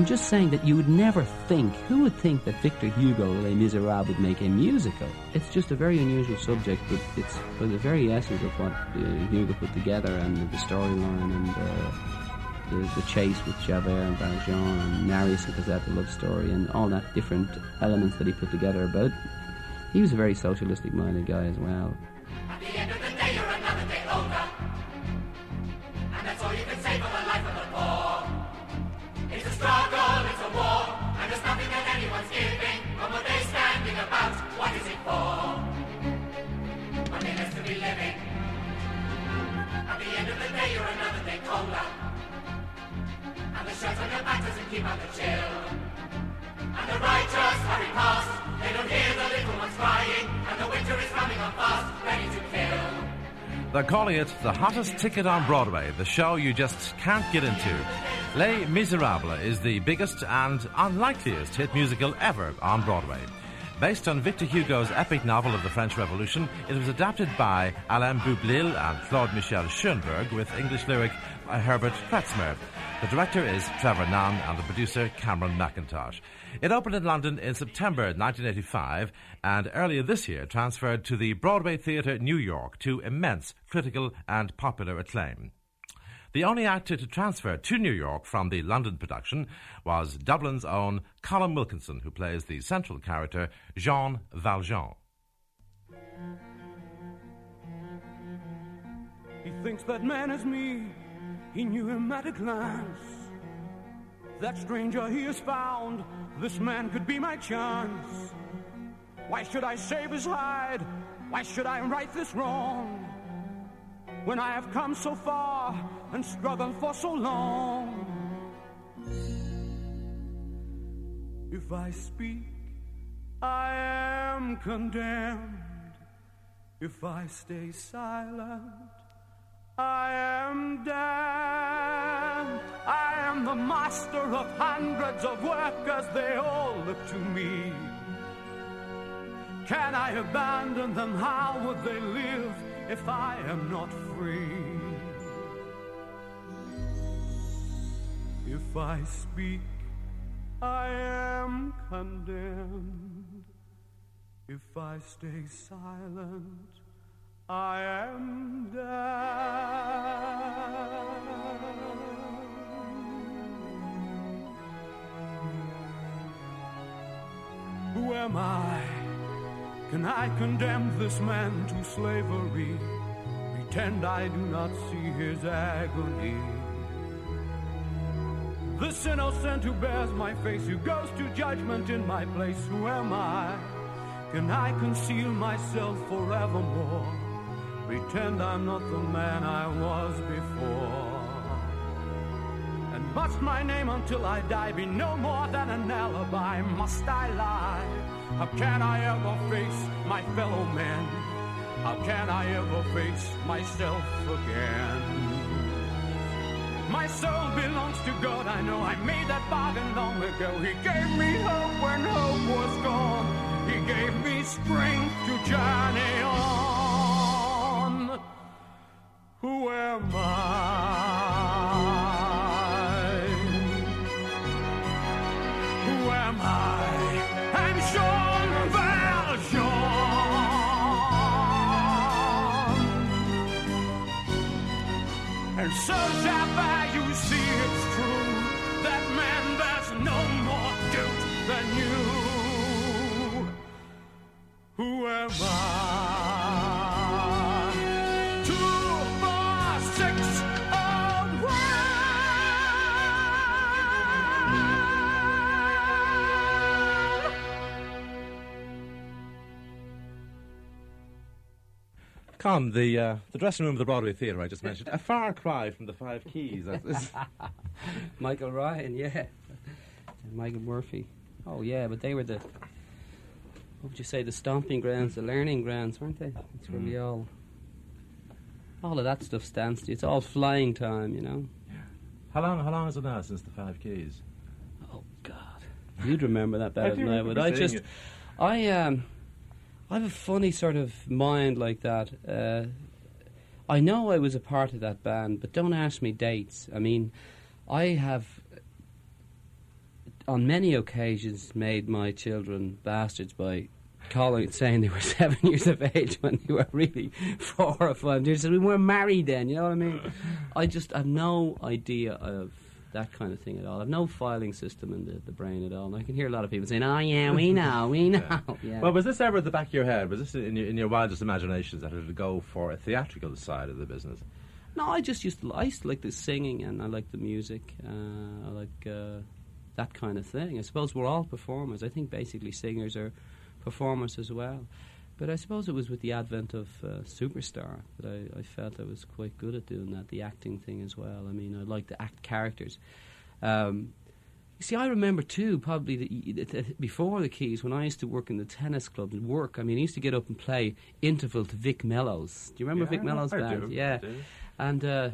I'm just saying that you would never think, who would think that Victor Hugo, Les Miserables, would make a musical? It's just a very unusual subject, but it's for the very essence of what uh, Hugo put together and the storyline and uh, the, chase with Javert and Valjean and Marius and Cosette, the love story, and all that different elements that he put together about. He was a very socialistic minded guy as well. They're calling it the hottest ticket on Broadway, the show you just can't get into. Les Miserables is the biggest and unlikeliest hit musical ever on Broadway. Based on Victor Hugo's epic novel of the French Revolution, it was adapted by Alain Boublil and Claude Michel Schoenberg with English lyric by Herbert Kretzmer. The director is Trevor Nunn and the producer Cameron Mackintosh. It opened in London in September 1985 and earlier this year transferred to the Broadway Theatre New York to immense critical and popular acclaim. The only actor to transfer to New York from the London production was Dublin's own Colm Wilkinson, who plays the central character Jean Valjean. He thinks that man is me. He knew him at a glance. That stranger he has found, this man could be my chance. Why should I save his hide? Why should I right this wrong? When I have come so far and struggled for so long. If I speak, I am condemned. If I stay silent, I am damned. I am the master of hundreds of workers, they all look to me. Can I abandon them? How would they live if I am not free? If I speak, I am condemned. If I stay silent, I am damned. Who am I? Can I condemn this man to slavery? Pretend I do not see his agony. This innocent who bears my face, who goes to judgment in my place, who am I? Can I conceal myself forevermore? Pretend I'm not the man I was before. And must my name until I die be no more than an alibi? Must I lie? How can I ever face my fellow men? How can I ever face myself again? My soul belongs to God, I know I made that bargain long ago. He gave me hope when hope was gone. He gave me strength to journey on. Valjean. Con, the uh, the dressing room of the Broadway Theatre I just mentioned, a far cry from the Five Keys. Michael Ryan, yeah. And Michael Murphy. Oh, yeah, but they were the, what would you say, the stomping grounds, the learning grounds, weren't they? It's where we all, all of that stuff stands to. It's all flying time, you know. Yeah. how long? How long is it now since the Five Keys? Oh, God. You'd remember that better I than I would. I just, it. I um, I have a funny sort of mind like that. Uh, I know I was a part of that band, but don't ask me dates. I mean, I have on many occasions made my children bastards by calling saying they were seven years of age when they were really four or five years. We weren't married then, you know what I mean? I just have no idea of that kind of thing at all. I've no filing system in the, the brain at all. And I can hear a lot of people saying, "Oh yeah, we know, we know." Yeah. Well, was this ever at the back of your head? Was this in your, in your wildest imaginations that it would go for a theatrical side of the business? No, I just used to. I used to like the singing and I like the music. Uh, I like uh, that kind of thing. I suppose we're all performers. I think basically singers are performers as well. But I suppose it was with the advent of uh, Superstar that I, I felt I was quite good at doing that, the acting thing as well. I mean, I like to act characters. Um, you see, I remember too, probably the, the, before the Keys, when I used to work in the tennis club and work. I mean, I used to get up and play interval to Vic Mellows. Do you remember Yeah, Vic Mellows' I band? do, yeah. And uh,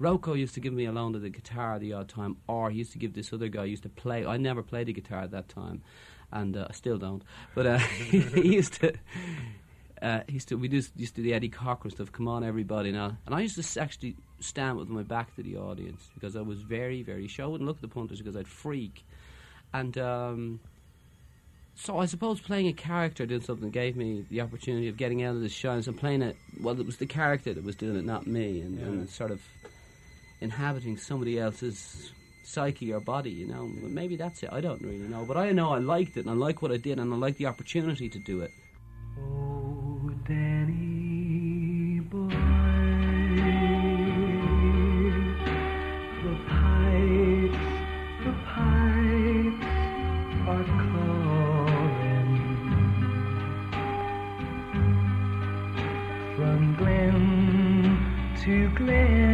Rocco used to give me a loan to the guitar at the odd time, or he used to give this other guy used to play. I never played the guitar at that time, and uh, I still don't. But uh, he used to. Uh, he used to, we just used to do the Eddie Cochran stuff. Come on, everybody now! And I used to actually stand with my back to the audience because I was very, very shy. I wouldn't look at the punters because I'd freak. And um, so I suppose playing a character doing something gave me the opportunity of getting out of the shyness and playing it. Well, it was the character that was doing it, not me, and, and sort of inhabiting somebody else's psyche or body. You know, maybe that's it. I don't really know, but I know I liked it, and I like what I did, and I like the opportunity to do it. Oh, Danny boy, the pipes, the pipes are calling from glen to glen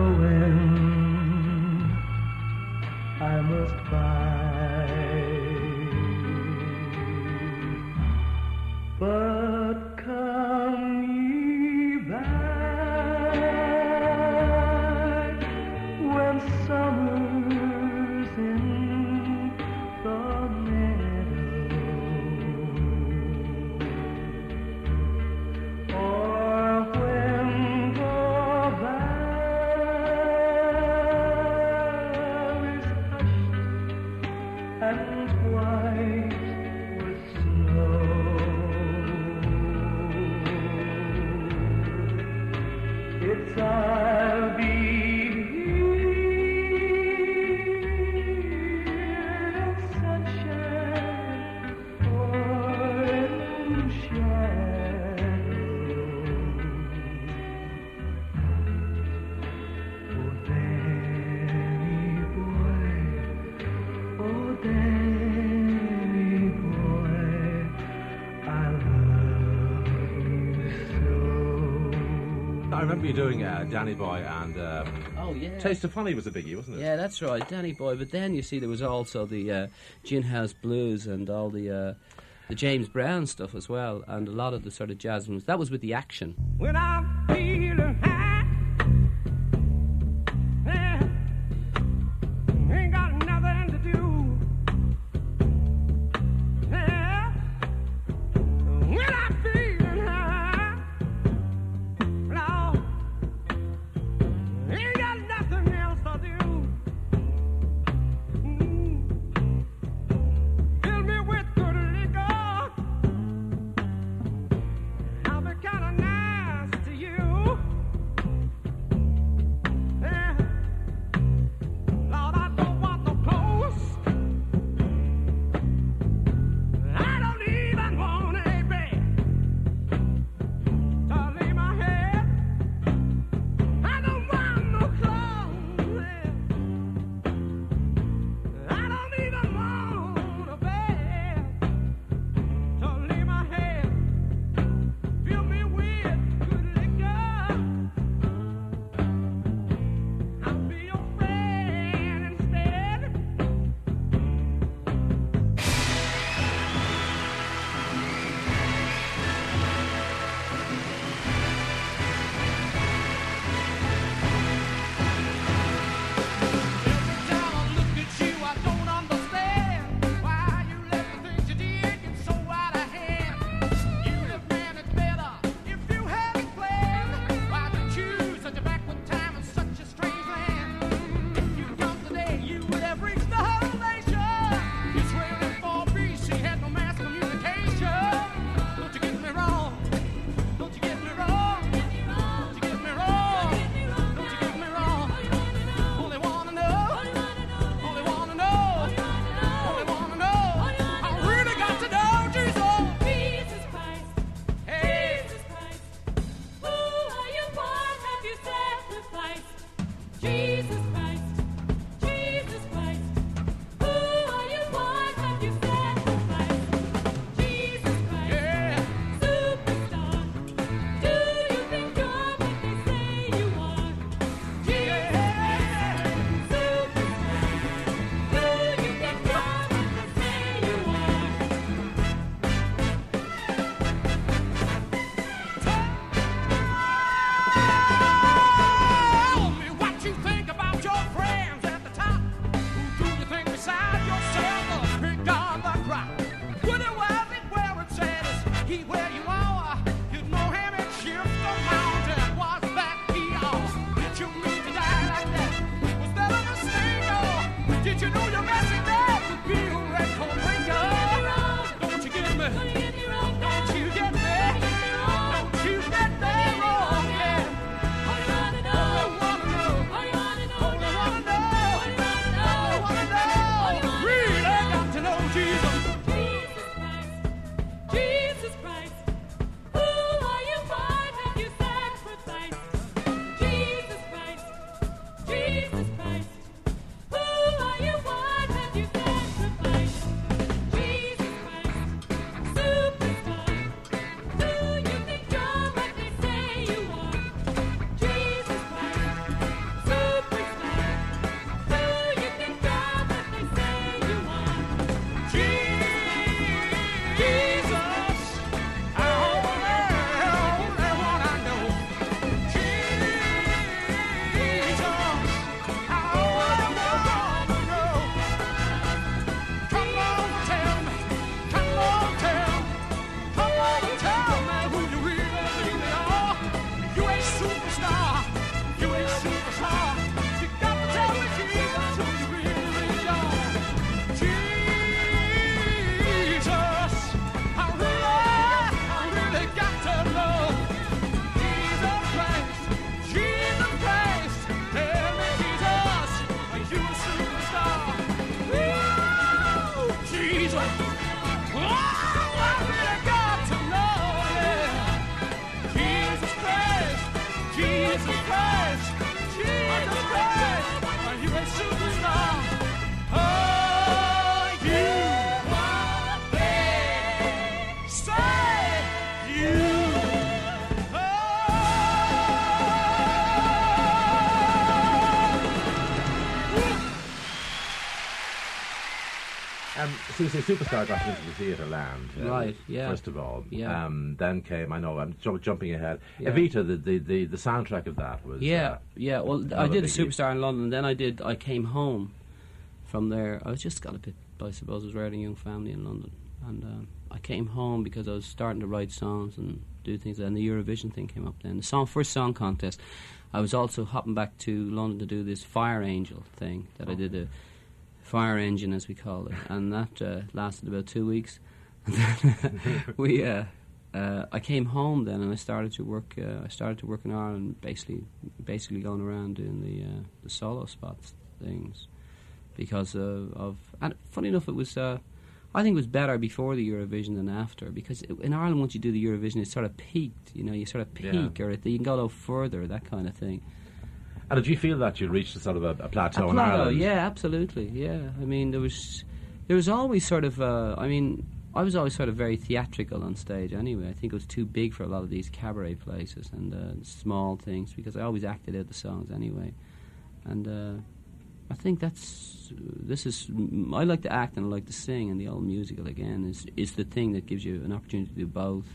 I remember you doing uh, Danny Boy and uh, Oh yeah. Taste of Honey was a biggie, wasn't it? Yeah, that's right, Danny Boy. But then you see, there was also the uh, Gin House Blues and all the uh, the James Brown stuff as well, and a lot of the sort of jazz ones. That was with the action. When I'm Um, Superstar got into the theatre land. uh, Right, yeah. First of all. Yeah. Um, then came, I know, I'm ju- jumping ahead. Yeah. Evita, the, the, the, the soundtrack of that was. Yeah, uh, yeah. Well, I did a superstar in London. Then I did. I came home from there. I was just got a bit. I suppose I was raised in a young family in London, and um, I came home because I was starting to write songs and do things. And the Eurovision thing came up then. The song first song contest. I was also hopping back to London to do this Fire Angel thing that I did a fire engine as we call it, and that uh, lasted about two weeks. We. Uh, uh, I came home then, and I started to work. Uh, I started to work in Ireland, basically, basically going around doing the uh, the solo spots things, because of, of. And funny enough, it was. Uh, I think it was better before the Eurovision than after, because it, in Ireland, once you do the Eurovision, it sort of peaked. You know, you sort of Yeah. peak, or it, you can go no further, that kind of thing. And did you feel that you reached a sort of a, a plateau A in plateau, Ireland? yeah, absolutely, yeah. I mean, there was, there was always sort of. Uh, I mean, I was always sort of very theatrical on stage. Anyway, I think it was too big for a lot of these cabaret places and uh, small things because I always acted out the songs anyway, and uh, I think that's this is. I like to act and I like to sing, and the old musical again is is the thing that gives you an opportunity to do both.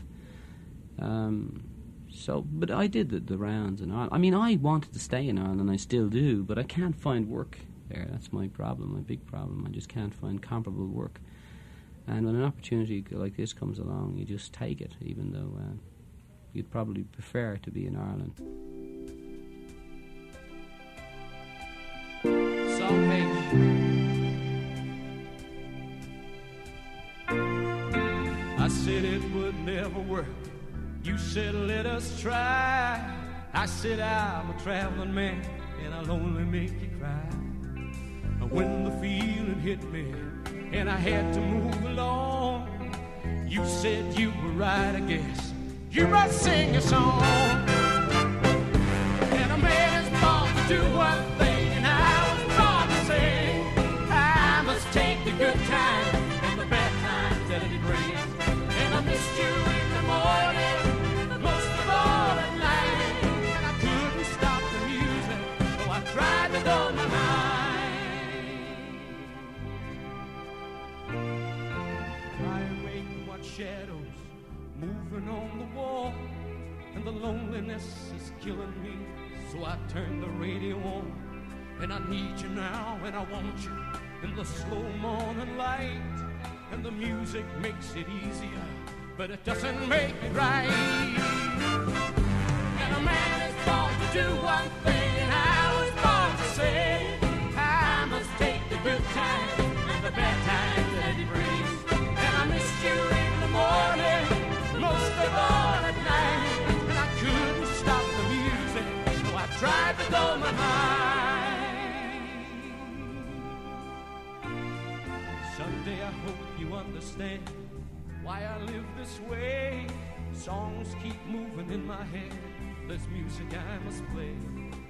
Um, so, but I did the, the rounds in Ireland. I mean, I wanted to stay in Ireland, and I still do, but I can't find work there. That's my problem, my big problem. I just can't find comparable work. And when an opportunity like this comes along, you just take it, even though uh, you'd probably prefer to be in Ireland. I said it would never work. You said let us try. I said I'm a traveling man and I'll only make you cry. When the feeling hit me and I had to move along, you said you were right, I guess. You must sing a song. Shadows moving on the wall, and the loneliness is killing me. So I turn the radio on, and I need you now, and I want you in the slow morning light. And the music makes it easier, but it doesn't make it right. And a man is born to do one thing, I hope you understand why I live this way. Songs keep moving in my head. There's music I must play.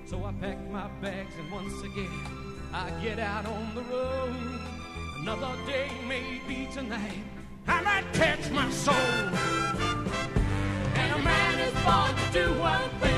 So I pack my bags and once again I get out on the road. Another day may be tonight. I might catch my soul. And a man is born to do one thing.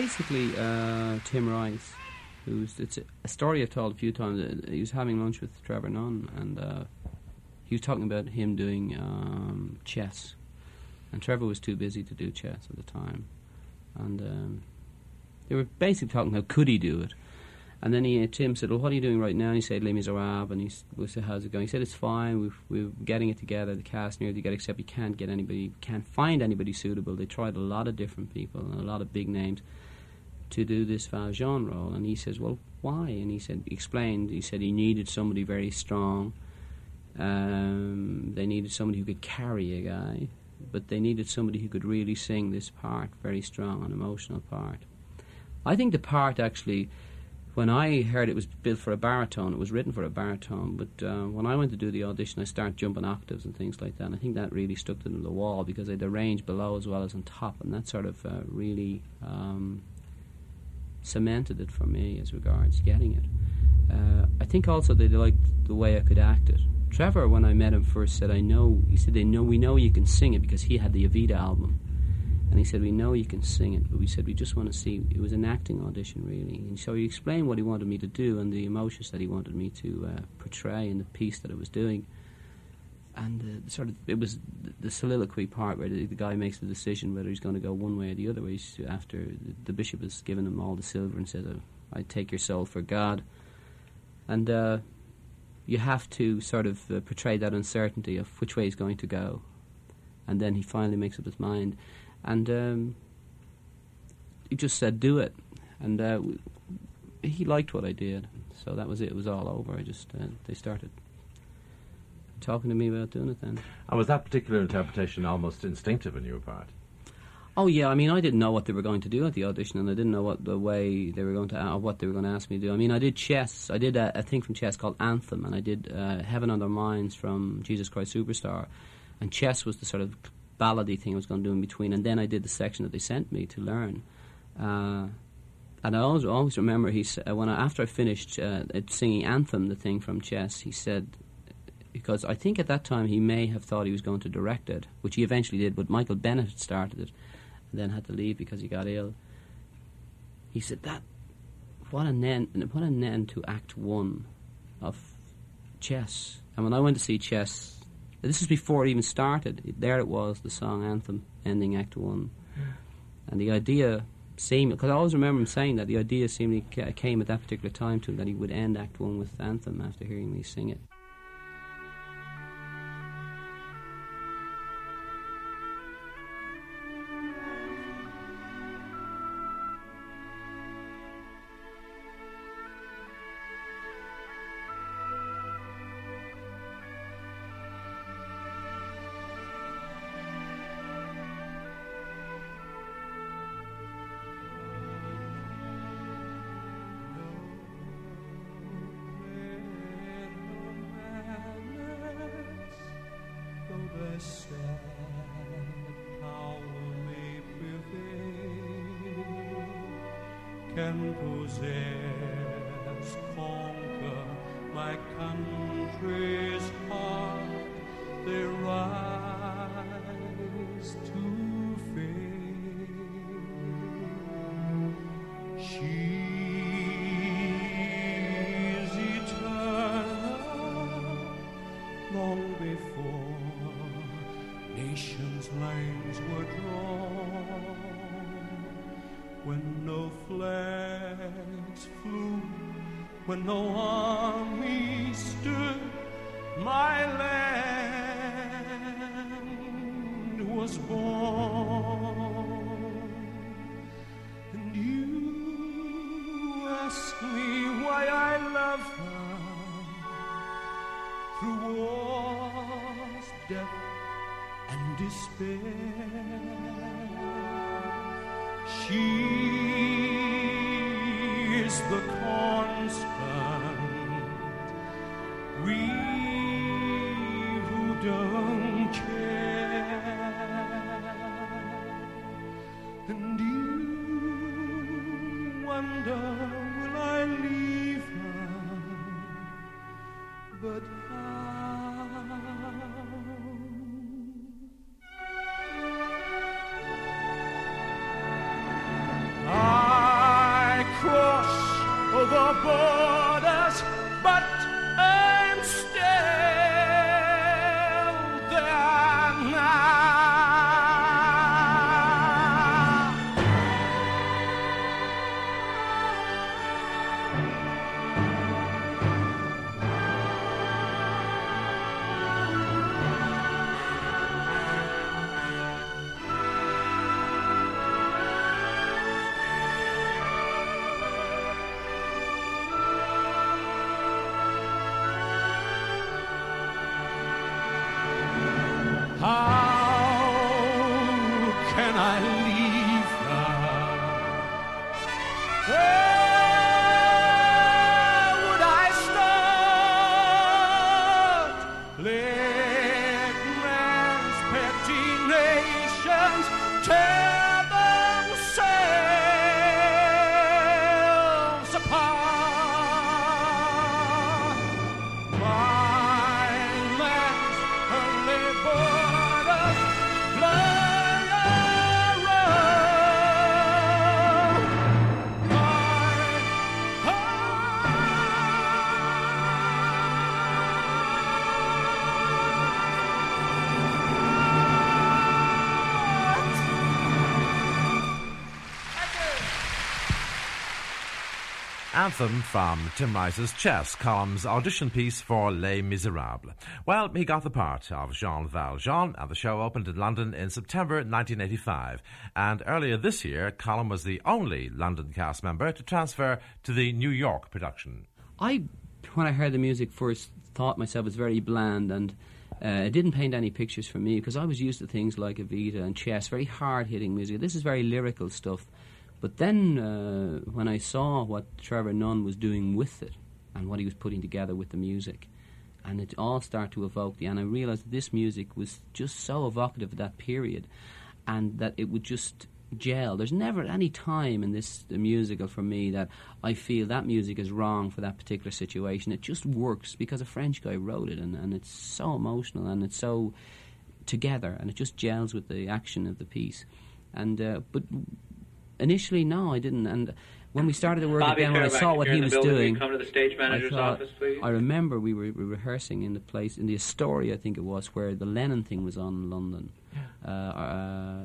Basically uh, Tim Rice, who's it's a, story I've told a few times. He was having lunch with Trevor Nunn, and uh, he was talking about him doing um, chess, and Trevor was too busy to do chess at the time, and um, they were basically talking how could he do it. And then he, uh, Tim said, "Well, what are you doing right now?" And he said, "Les Miserables." And he we said, "How's it going?" He said, "It's fine. We've, we're getting it together. The cast nearly together, except we can't get anybody, you can't find anybody suitable. They tried a lot of different people and a lot of big names to do this Valjean role." And he says, "Well, why?" And he said, explained. He said he needed somebody very strong. Um, they needed somebody who could carry a guy, but they needed somebody who could really sing this part, very strong and emotional part. I think the part actually when I heard it was built for a baritone, it was written for a baritone. But uh, when I went to do the audition, I started jumping octaves and things like that. And I think that really stuck to the wall because they had the range below as well as on top, and that sort of uh, really um, cemented it for me as regards getting it. Uh, I think also they liked the way I could act it. Trevor, when I met him first, said, "I know." He said, "They know we know you can sing it because he had the Evita album." And he said, We know you can sing it, but we said, We just want to see. It was an acting audition, really. And so he explained what he wanted me to do and the emotions that he wanted me to uh, portray in the piece that I was doing. And uh, sort of, it was the, the soliloquy part where the, the guy makes the decision whether he's going to go one way or the other. He's- After the, the bishop has given him all the silver and says, "Oh, I take your soul for God. And uh, you have to sort of uh, portray that uncertainty of which way he's going to go. And then he finally makes up his mind and um, he just said, "Do it," and uh, w- he liked what I did, so that was it. It was all over. I just uh, they started talking to me about doing it then. And was that particular interpretation almost instinctive on your part? Oh yeah, I mean, I didn't know what they were going to do at the audition, and I didn't know what the way they were going to, uh, what they were going to ask me to do. I mean, I did chess. I did a, a thing from chess called Anthem, and I did uh, Heaven on Their Minds from Jesus Christ Superstar, and chess was the sort of ballady thing I was going to do in between, and then I did the section that they sent me to learn. Uh, and I always, always remember he uh, when I, after I finished uh, singing Anthem, the thing from chess, he said because I think at that time he may have thought he was going to direct it, which he eventually did, but Michael Bennett had started it and then had to leave because he got ill. He said that what an end what an end to Act One of chess. And when I went to see chess This is before it even started. There it was, the song anthem, ending Act One, hmm. and the idea seemed because I always remember him saying that the idea seemingly ca- came at that particular time to him that he would end Act One with anthem after hearing me sing it. Can possess, death, and despair. She is the constant. Anthem from Tim Rice's Chess, Colm's audition piece for Les Miserables. Well, he got the part of Jean Valjean, and the show opened in London in September 1985. And earlier this year, Colm was the only London cast member to transfer to the New York production. I, when I heard the music first, thought myself was very bland and uh, it didn't paint any pictures for me because I was used to things like Evita and chess, very hard hitting music. This is very lyrical stuff. But then uh, when I saw what Trevor Nunn was doing with it and what he was putting together with the music, and it all started to evoke the, and I realised that this music was just so evocative of that period and that it would just gel. There's never any time in this musical for me that I feel that music is wrong for that particular situation. It just works because a French guy wrote it, and, and it's so emotional and it's so together, and it just gels with the action of the piece. And uh, but initially, no, I didn't. And when we started to work Bobby again, when I saw what he was building, doing, come to the stage manager's I thought, office, please? I remember we were, we were rehearsing in the place in the Astoria, I think it was, where the Lennon thing was on in London. Uh, uh,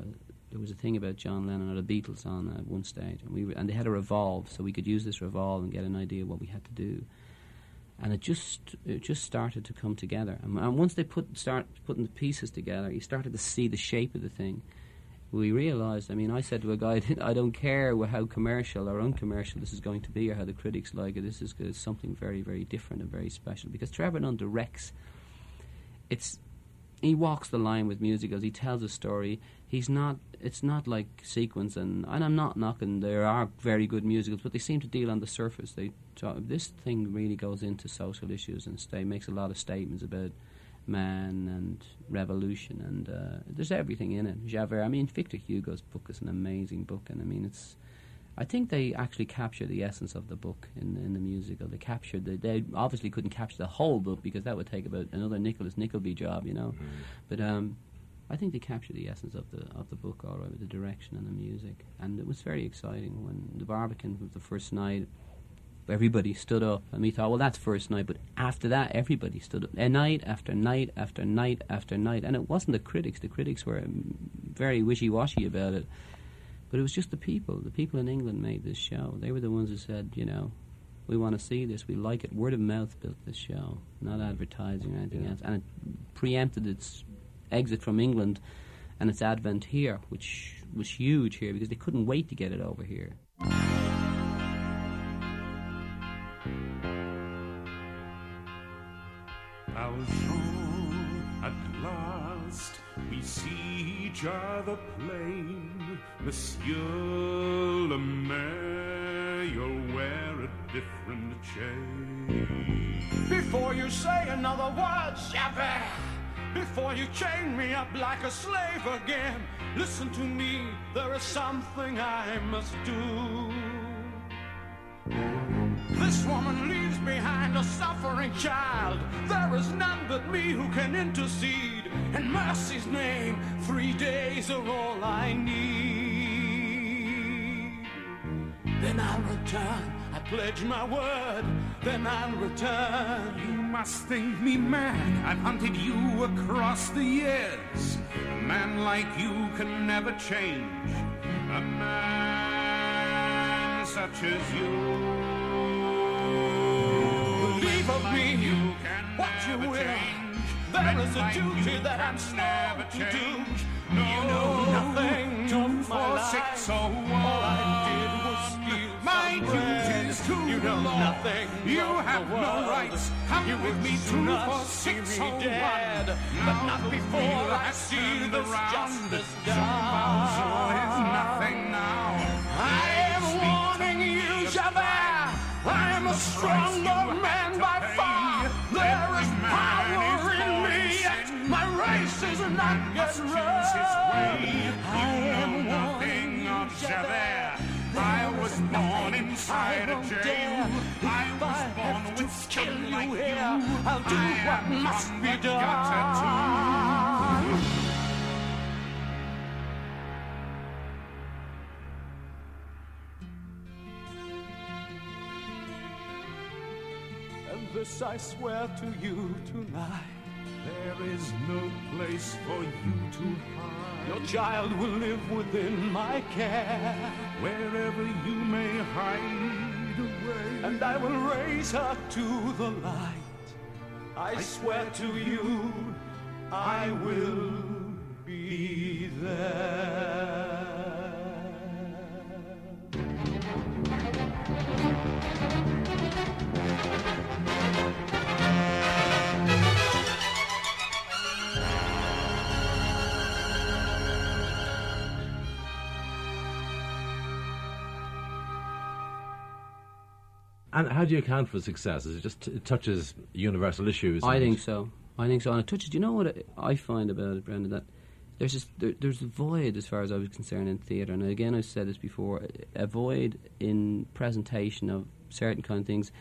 there was a thing about John Lennon or the Beatles on at one stage, and we were, and they had a revolve, so we could use this revolve and get an idea of what we had to do. And it just it just started to come together. And, and once they put start putting the pieces together, you started to see the shape of the thing. We realised. I mean, I said to a guy, "I don't care how commercial or uncommercial this is going to be, or how the critics like it. This is something very, very different and very special." Because Trevor Nunn directs. It's he walks the line with musicals. He tells a story. He's not. It's not like sequence, and and I'm not knocking. There are very good musicals, but they seem to deal on the surface. They this thing really goes into social issues and stay makes a lot of statements about man and revolution, and uh, there's everything in it. Javert. I mean, Victor Hugo's book is an amazing book, and I mean, it's. I think they actually capture the essence of the book in in the musical. They captured the. They obviously couldn't capture the whole book because that would take about another Nicholas Nickleby job, you know. But um, I think they captured the essence of the of the book all right with the direction and the music, and it was very exciting when the Barbican was the first night. Everybody stood up, and we thought, well, that's first night. But after that, everybody stood up, a night after night after night after night, and it wasn't the critics. The critics were um, very wishy-washy about it, but it was just the people. The people in England made this show. They were the ones who said, you know, we want to see this. We like it. Word of mouth built this show, not advertising or anything else, and it preempted its exit from England and its advent here, which was huge here because they couldn't wait to get it over here. Each other plain. Monsieur le Maire, you'll wear a different chain. Before you say another word, Javert, before you chain me up like a slave again, listen to me, there is something I must do. This woman leaves behind a suffering child. There is none but me who can intercede. In mercy's name, three days are all I need. Then I'll return. I pledge my word. Then I'll return. You must think me mad. I've hunted you across the years. A man like you can never change. A man such as you. Believe of me, You can what you will. There is a duty that I'm sworn to do. change. You know nothing Two, of my four, life. six, oh, All I did was steal My bread. to You know nothing You the have no rights. Come you with me, to see me oh, one. dead, but not before I see this around. justice Valjean is done. nothing now. I I am a price stronger man by far. There is power in me, yet my race is not yet must choose his way. run. I You am nothing of Javert. I was born inside a jail. I was born to with kill skin you like here, you. I'll do what must be the gutter too. done. This I swear to you tonight. There is no place for you to hide. Your child will live within my care, Wherever you may hide away. and I will raise her to the light. I swear to you, I And how do you account for success? Is it just it touches universal issues? I think so. I think so. And it touches. Do you know what I find about it, Brendan? That there's this, there, there's a void as far as I was concerned in theatre. And again, I've said this before: a void in presentation of certain kind of things.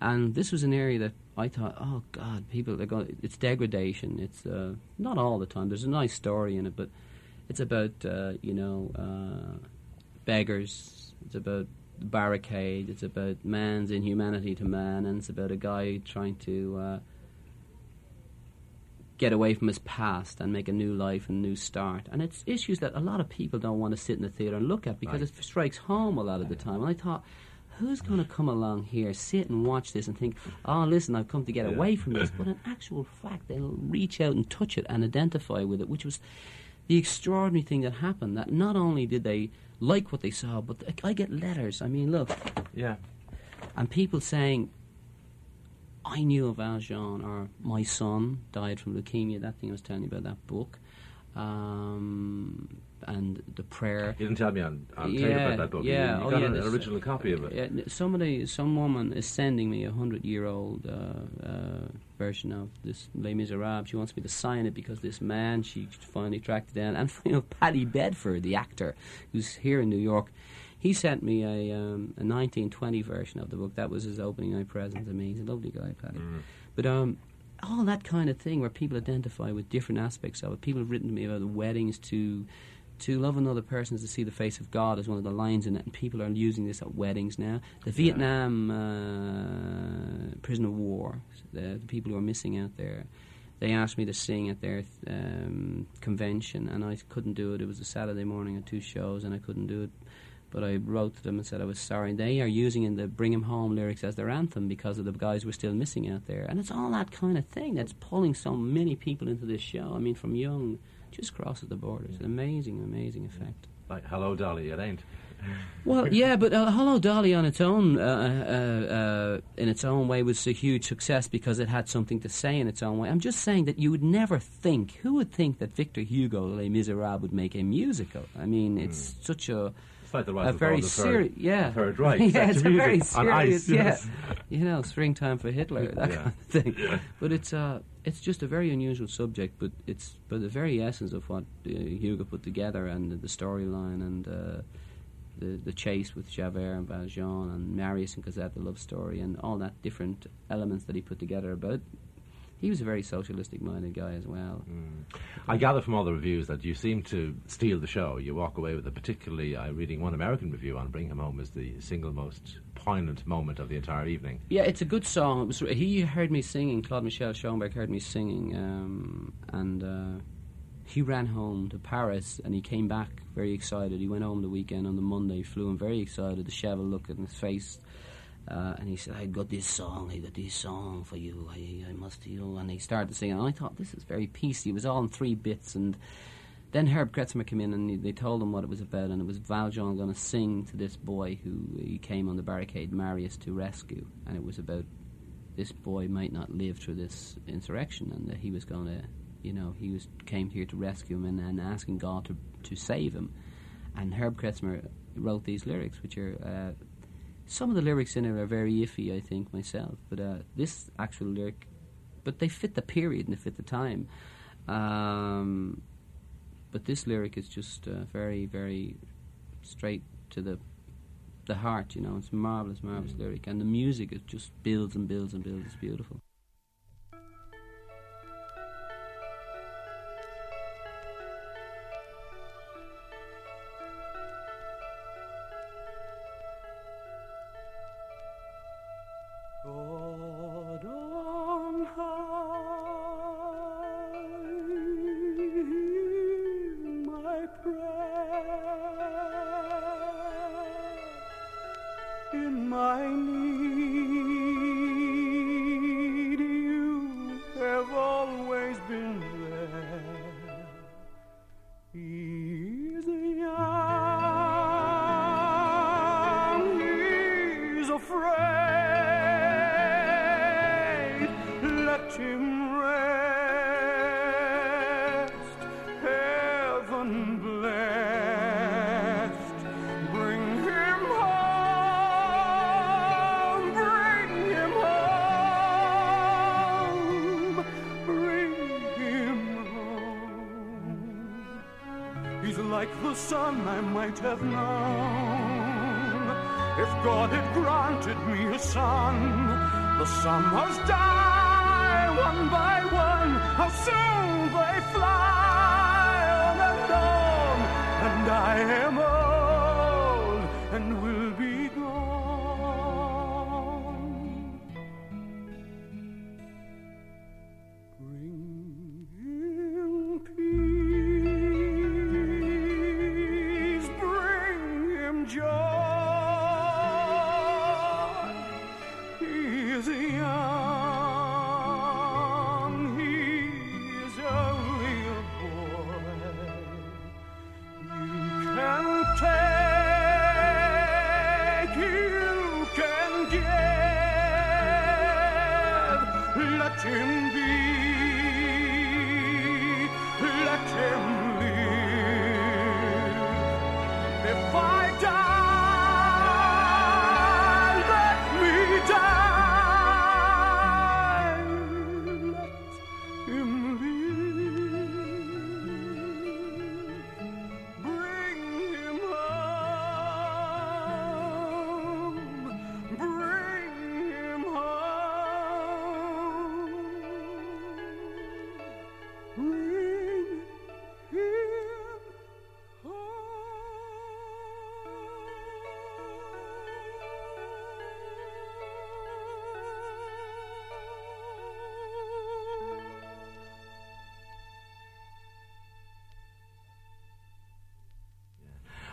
And this was an area that I thought, oh God, people are going. It's degradation. It's uh, not all the time. There's a nice story in it, but it's about uh, you know uh, beggars. It's about barricade. It's about man's inhumanity to man, and it's about a guy trying to uh, get away from his past and make a new life and new start. And it's issues that a lot of people don't want to sit in the theatre and look at because Right. it strikes home a lot of the time. And I thought. Who's going to come along here, sit and watch this, and think, "Oh, listen, I've come to get away from this"? But in actual fact, they'll reach out and touch it and identify with it, which was the extraordinary thing that happened. That not only did they like what they saw, but I get letters. I mean, look, Yeah. and people saying, I knew of Valjean, or my son died from leukemia, that thing I was telling you about, that book. Um, and the prayer. You didn't tell me on, on tape about that book. Yeah, You, oh, got yeah, an this- original copy of it. Yeah, somebody, some woman is sending me a hundred-year-old uh, uh, version of this Les Miserables. She wants me to sign it because this man she finally tracked down, and you know, Paddy Bedford, the actor, who's here in New York, he sent me a, um, a 1920 version of the book. That was his opening night present to me. He's a lovely guy, Paddy. But um, all that kind of thing where people identify with different aspects of it. People have written to me about the weddings to to love another person is to see the face of God as one of the lines in it, and people are using this at weddings now. The Vietnam uh, prison of war, the, the people who are missing out there, they asked me to sing at their um, convention, and I couldn't do it. It was a Saturday morning at two shows, and I couldn't do it. But I wrote to them and said I was sorry. And they are using in the Bring 'Em Home lyrics as their anthem because of the guys we're still missing out there. And it's all that kind of thing that's pulling so many people into this show. I mean, from young, just crosses the border. It's an amazing, amazing effect. Like, hello, Dolly, it ain't. Well, yeah, but uh, Hello Dolly on its own, uh, uh, uh, in its own way, was a huge success because it had something to say in its own way. I'm just saying that you would never think, who would think that Victor Hugo, Les Miserables, would make a musical? I mean, it's such a like the rise a of very serious, yeah, third Reich. yeah, it's a very on ice, serious, yeah, you know, springtime for Hitler, that Yeah. kind of thing. But it's uh, it's just a very unusual subject, but it's but the very essence of what uh, Hugo put together and the, the storyline and. Uh, the, the chase with Javert and Valjean and Marius and Cosette, the love story, and all that different elements that he put together about. He was a very socialistic minded guy as well. I gather from all the reviews that you seem to steal the show. You walk away with it. Particularly, i'm reading one American review on "Bring Him Home" as the single most poignant moment of the entire evening. Yeah, it's a good song. It was he heard me singing. Claude Michel Schoenberg heard me singing, um, and uh, he ran home to Paris, and he came back very excited. He went home the weekend on the Monday, flew in very excited. The shovel look in his face, uh, and he said, "I got this song. I got this song for you. I, I must, you know." And he started singing. And I thought this is very peacey. It was all in three bits, and then Herb Kretzmer came in and he- they told him what it was about, and it was Valjean going to sing to this boy who he came on the barricade, Marius, to rescue, and it was about this boy might not live through this insurrection, and that he was going to, you know, he was came here to rescue him and, and asking God to to save him, and Herb Kretzmer wrote these lyrics, which are. Uh, some of the lyrics in it are very iffy, I think myself, but uh, this actual lyric, but they fit the period and they fit the time. Um, but this lyric is just uh, very, very straight to the the heart. You know, it's marvelous, marvelous lyric, and the music it just builds and builds and builds. It's beautiful. Am old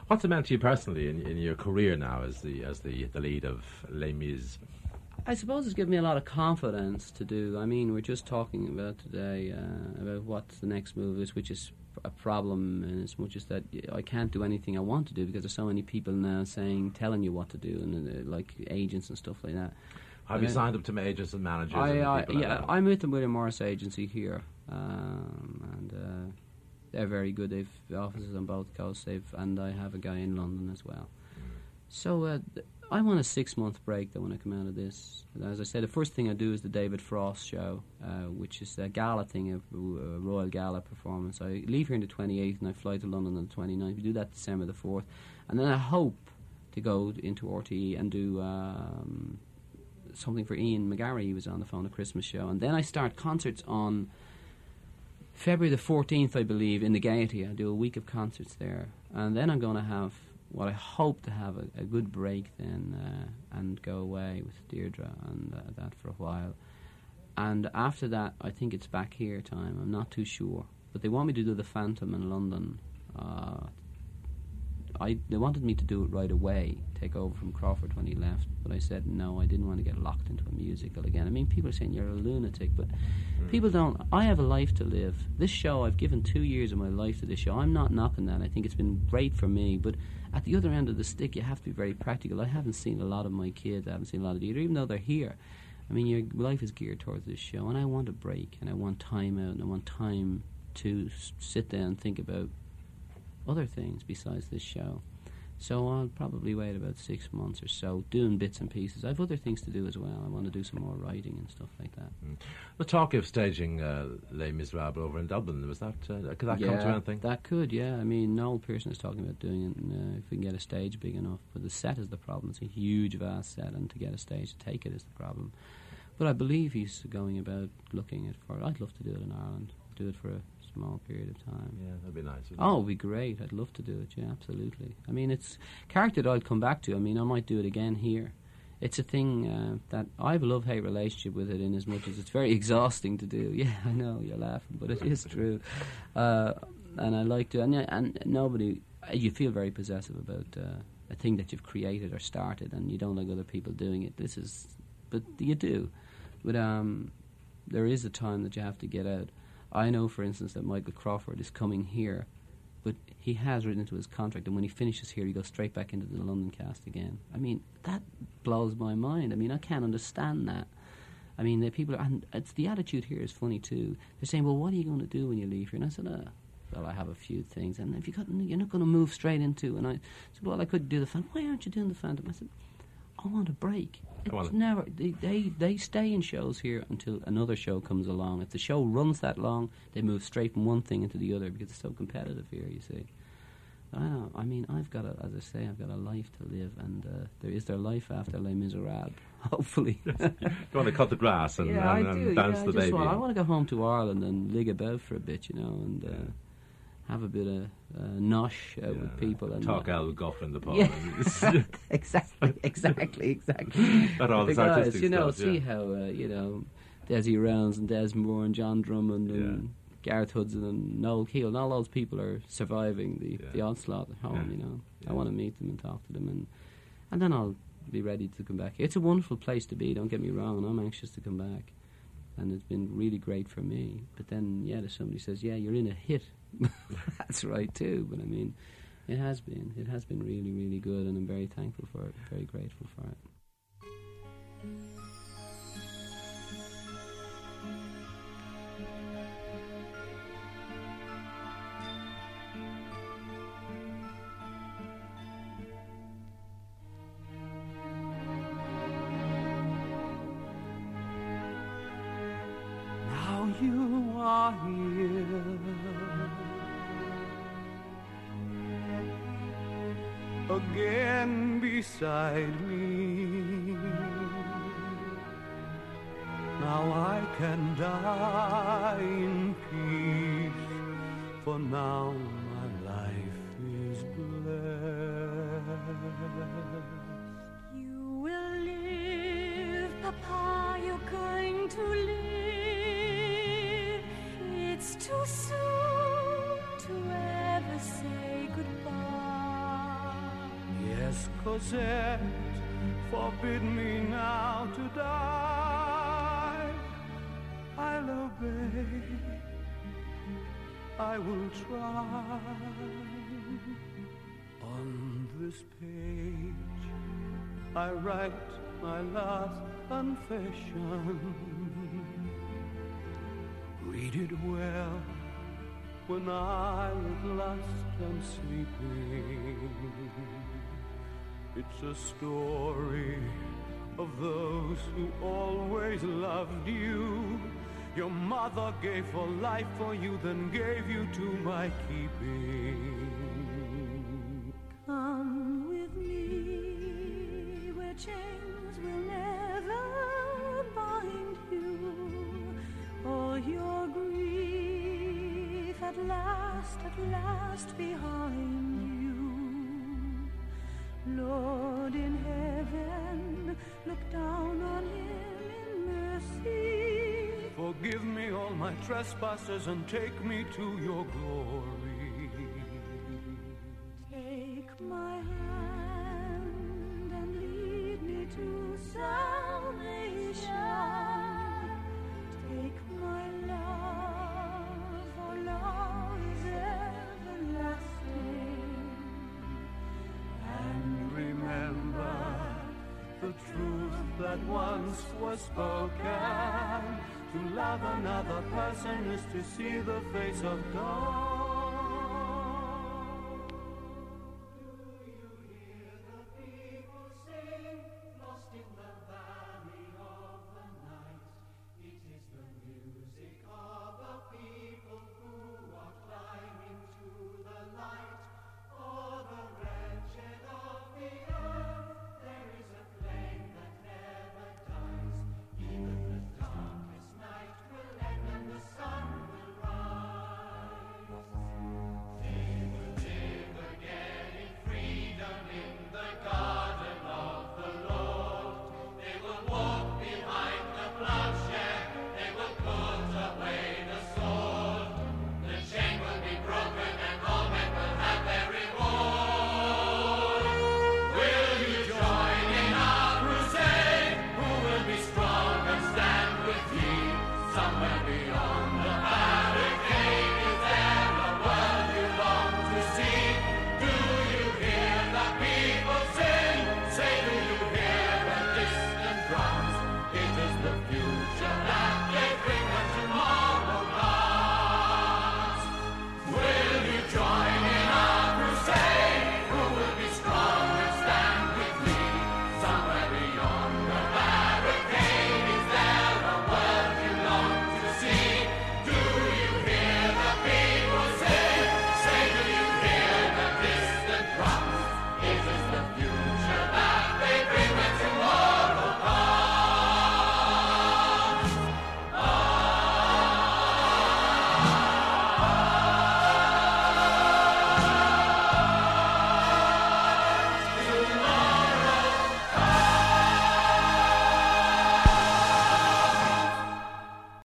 What's it meant to you personally in, in your career now as the as the, the lead of Les Mis? I suppose it's given me a lot of confidence to do. I mean, we're just talking about today uh, about what the next move is, which is a problem in as much as that I can't do anything I want to do because there's so many people now saying, telling you what to do, and uh, like agents and stuff like that. Have you Yeah. signed up to agents and managers? I, and I like yeah, that? I'm with the William Morris agency here, um, and uh, they're very good. They've offices on both coasts. They've and I have a guy in London as well. So uh, th- I want a six month break though when I come out of this. As I said, the first thing I do is the David Frost show, uh, which is a gala thing, a, a Royal Gala performance. I leave here on the 28th and I fly to London on the 29th. We do that December the 4th, and then I hope to go into RTE and do. Um, something for Ian McGarry. He was on the phone, a Christmas show, and then I start concerts on February the fourteenth, I believe, in the Gaiety. I do a week of concerts there, and then I'm going to have what I hope to have a, a good break then, uh, and go away with Deirdre and uh, that for a while. And after that, I think it's back here time. I'm not too sure, but they want me to do the Phantom in London. Uh, I they wanted me to do it right away, take over from Crawford when he left, but I said no. I didn't want to get locked into a musical again. I mean, people are saying you're a lunatic, but mm. people don't. I have a life to live. This show, I've given two years of my life to this show. I'm not knocking that. I think it's been great for me, but at the other end of the stick, you have to be very practical. I haven't seen a lot of my kids. I haven't seen a lot of either, even though they're here. I mean, your life is geared towards this show, and I want a break, and I want time out, and I want time to s- sit down and think about other things besides this show. So I'll probably wait about six months or so, doing bits and pieces. I have other things to do as well. I want to do some more writing and stuff like that. The talk of staging uh, Les Miserables over in Dublin was that uh, could that come to anything? That could, yeah. I mean, Noel Pearson is talking about doing it uh, if we can get a stage big enough. But the set is the problem. It's a huge, vast set, and to get a stage to take it is the problem. But I believe he's going about looking at for. I'd love to do it in Ireland. Do it for a small period of time. Yeah, that'd be nice. Oh, it'd be great. I'd love to do it. Yeah, absolutely. I mean, it's character that I'd come back to. I mean, I might do it again here. It's a thing uh, that I have a love hate relationship with it, in as much as it's very exhausting to do. Yeah, I know you're laughing, but it is true. Uh, and I like to, and, and nobody, you feel very possessive about uh, a thing that you've created or started, and you don't like other people doing it. This is, but you do. But um, there is a time that you have to get out. I know, for instance, that Michael Crawford is coming here, but he has written into his contract, and when he finishes here, he goes straight back into the London cast again. I mean, that blows my mind. I mean, I can't understand that. I mean, the people are, and it's the attitude here is funny too. They're saying, "Well, what are you going to do when you leave here?" And I said, uh, "Well, I have a few things." And if you got, you're not going to move straight into. And I said, "Well, I could do the Phantom. Why aren't you doing the Phantom?" I said, "I want a break." It's I never. They, they they stay in shows here until another show comes along. If the show runs that long, they move straight from one thing into the other because it's so competitive here. You see. I know. I mean, I've got a, as I say, I've got a life to live, and uh, there is there life after Les Miserables. Hopefully. you want to cut the grass and, yeah, and, I and do. dance yeah, the I baby? Want, I want to go home to Ireland and lig about for a bit, you know, and uh, have a bit of uh, nosh out with people and Talk uh, Al Guff in the pub. Yeah, exactly, exactly, exactly. About all the guys, you know, stuff, see yeah. how uh, you know Desi Rounds and Des Moore and John Drummond and Gareth Hudson and Noel Keel and all those people are surviving the, Yeah. the onslaught at home. Yeah. You know, Yeah. I want to meet them and talk to them, and and then I'll be ready to come back. It's a wonderful place to be. Don't get me wrong, and I'm anxious to come back. And it's been really great for me. But then, yeah, if somebody says, "Yeah, you're in a hit," that's right too. But I mean, it has been. It has been really, really good, and I'm very thankful for it. Very grateful for it. Beside me. Now I can die in peace, for now my life is blessed. You will live, Papa, you're going to live. It's too soon Cosette, forbid me now to die. I'll obey. I will try. On this page, I write my last confession. Read it well when I at last am sleeping. It's a story of those who always loved you. Your mother gave her life for you, then gave you to my keeping. Come with me where chains will never bind you. All your grief at last, at last behind trespasses and take me to your glory.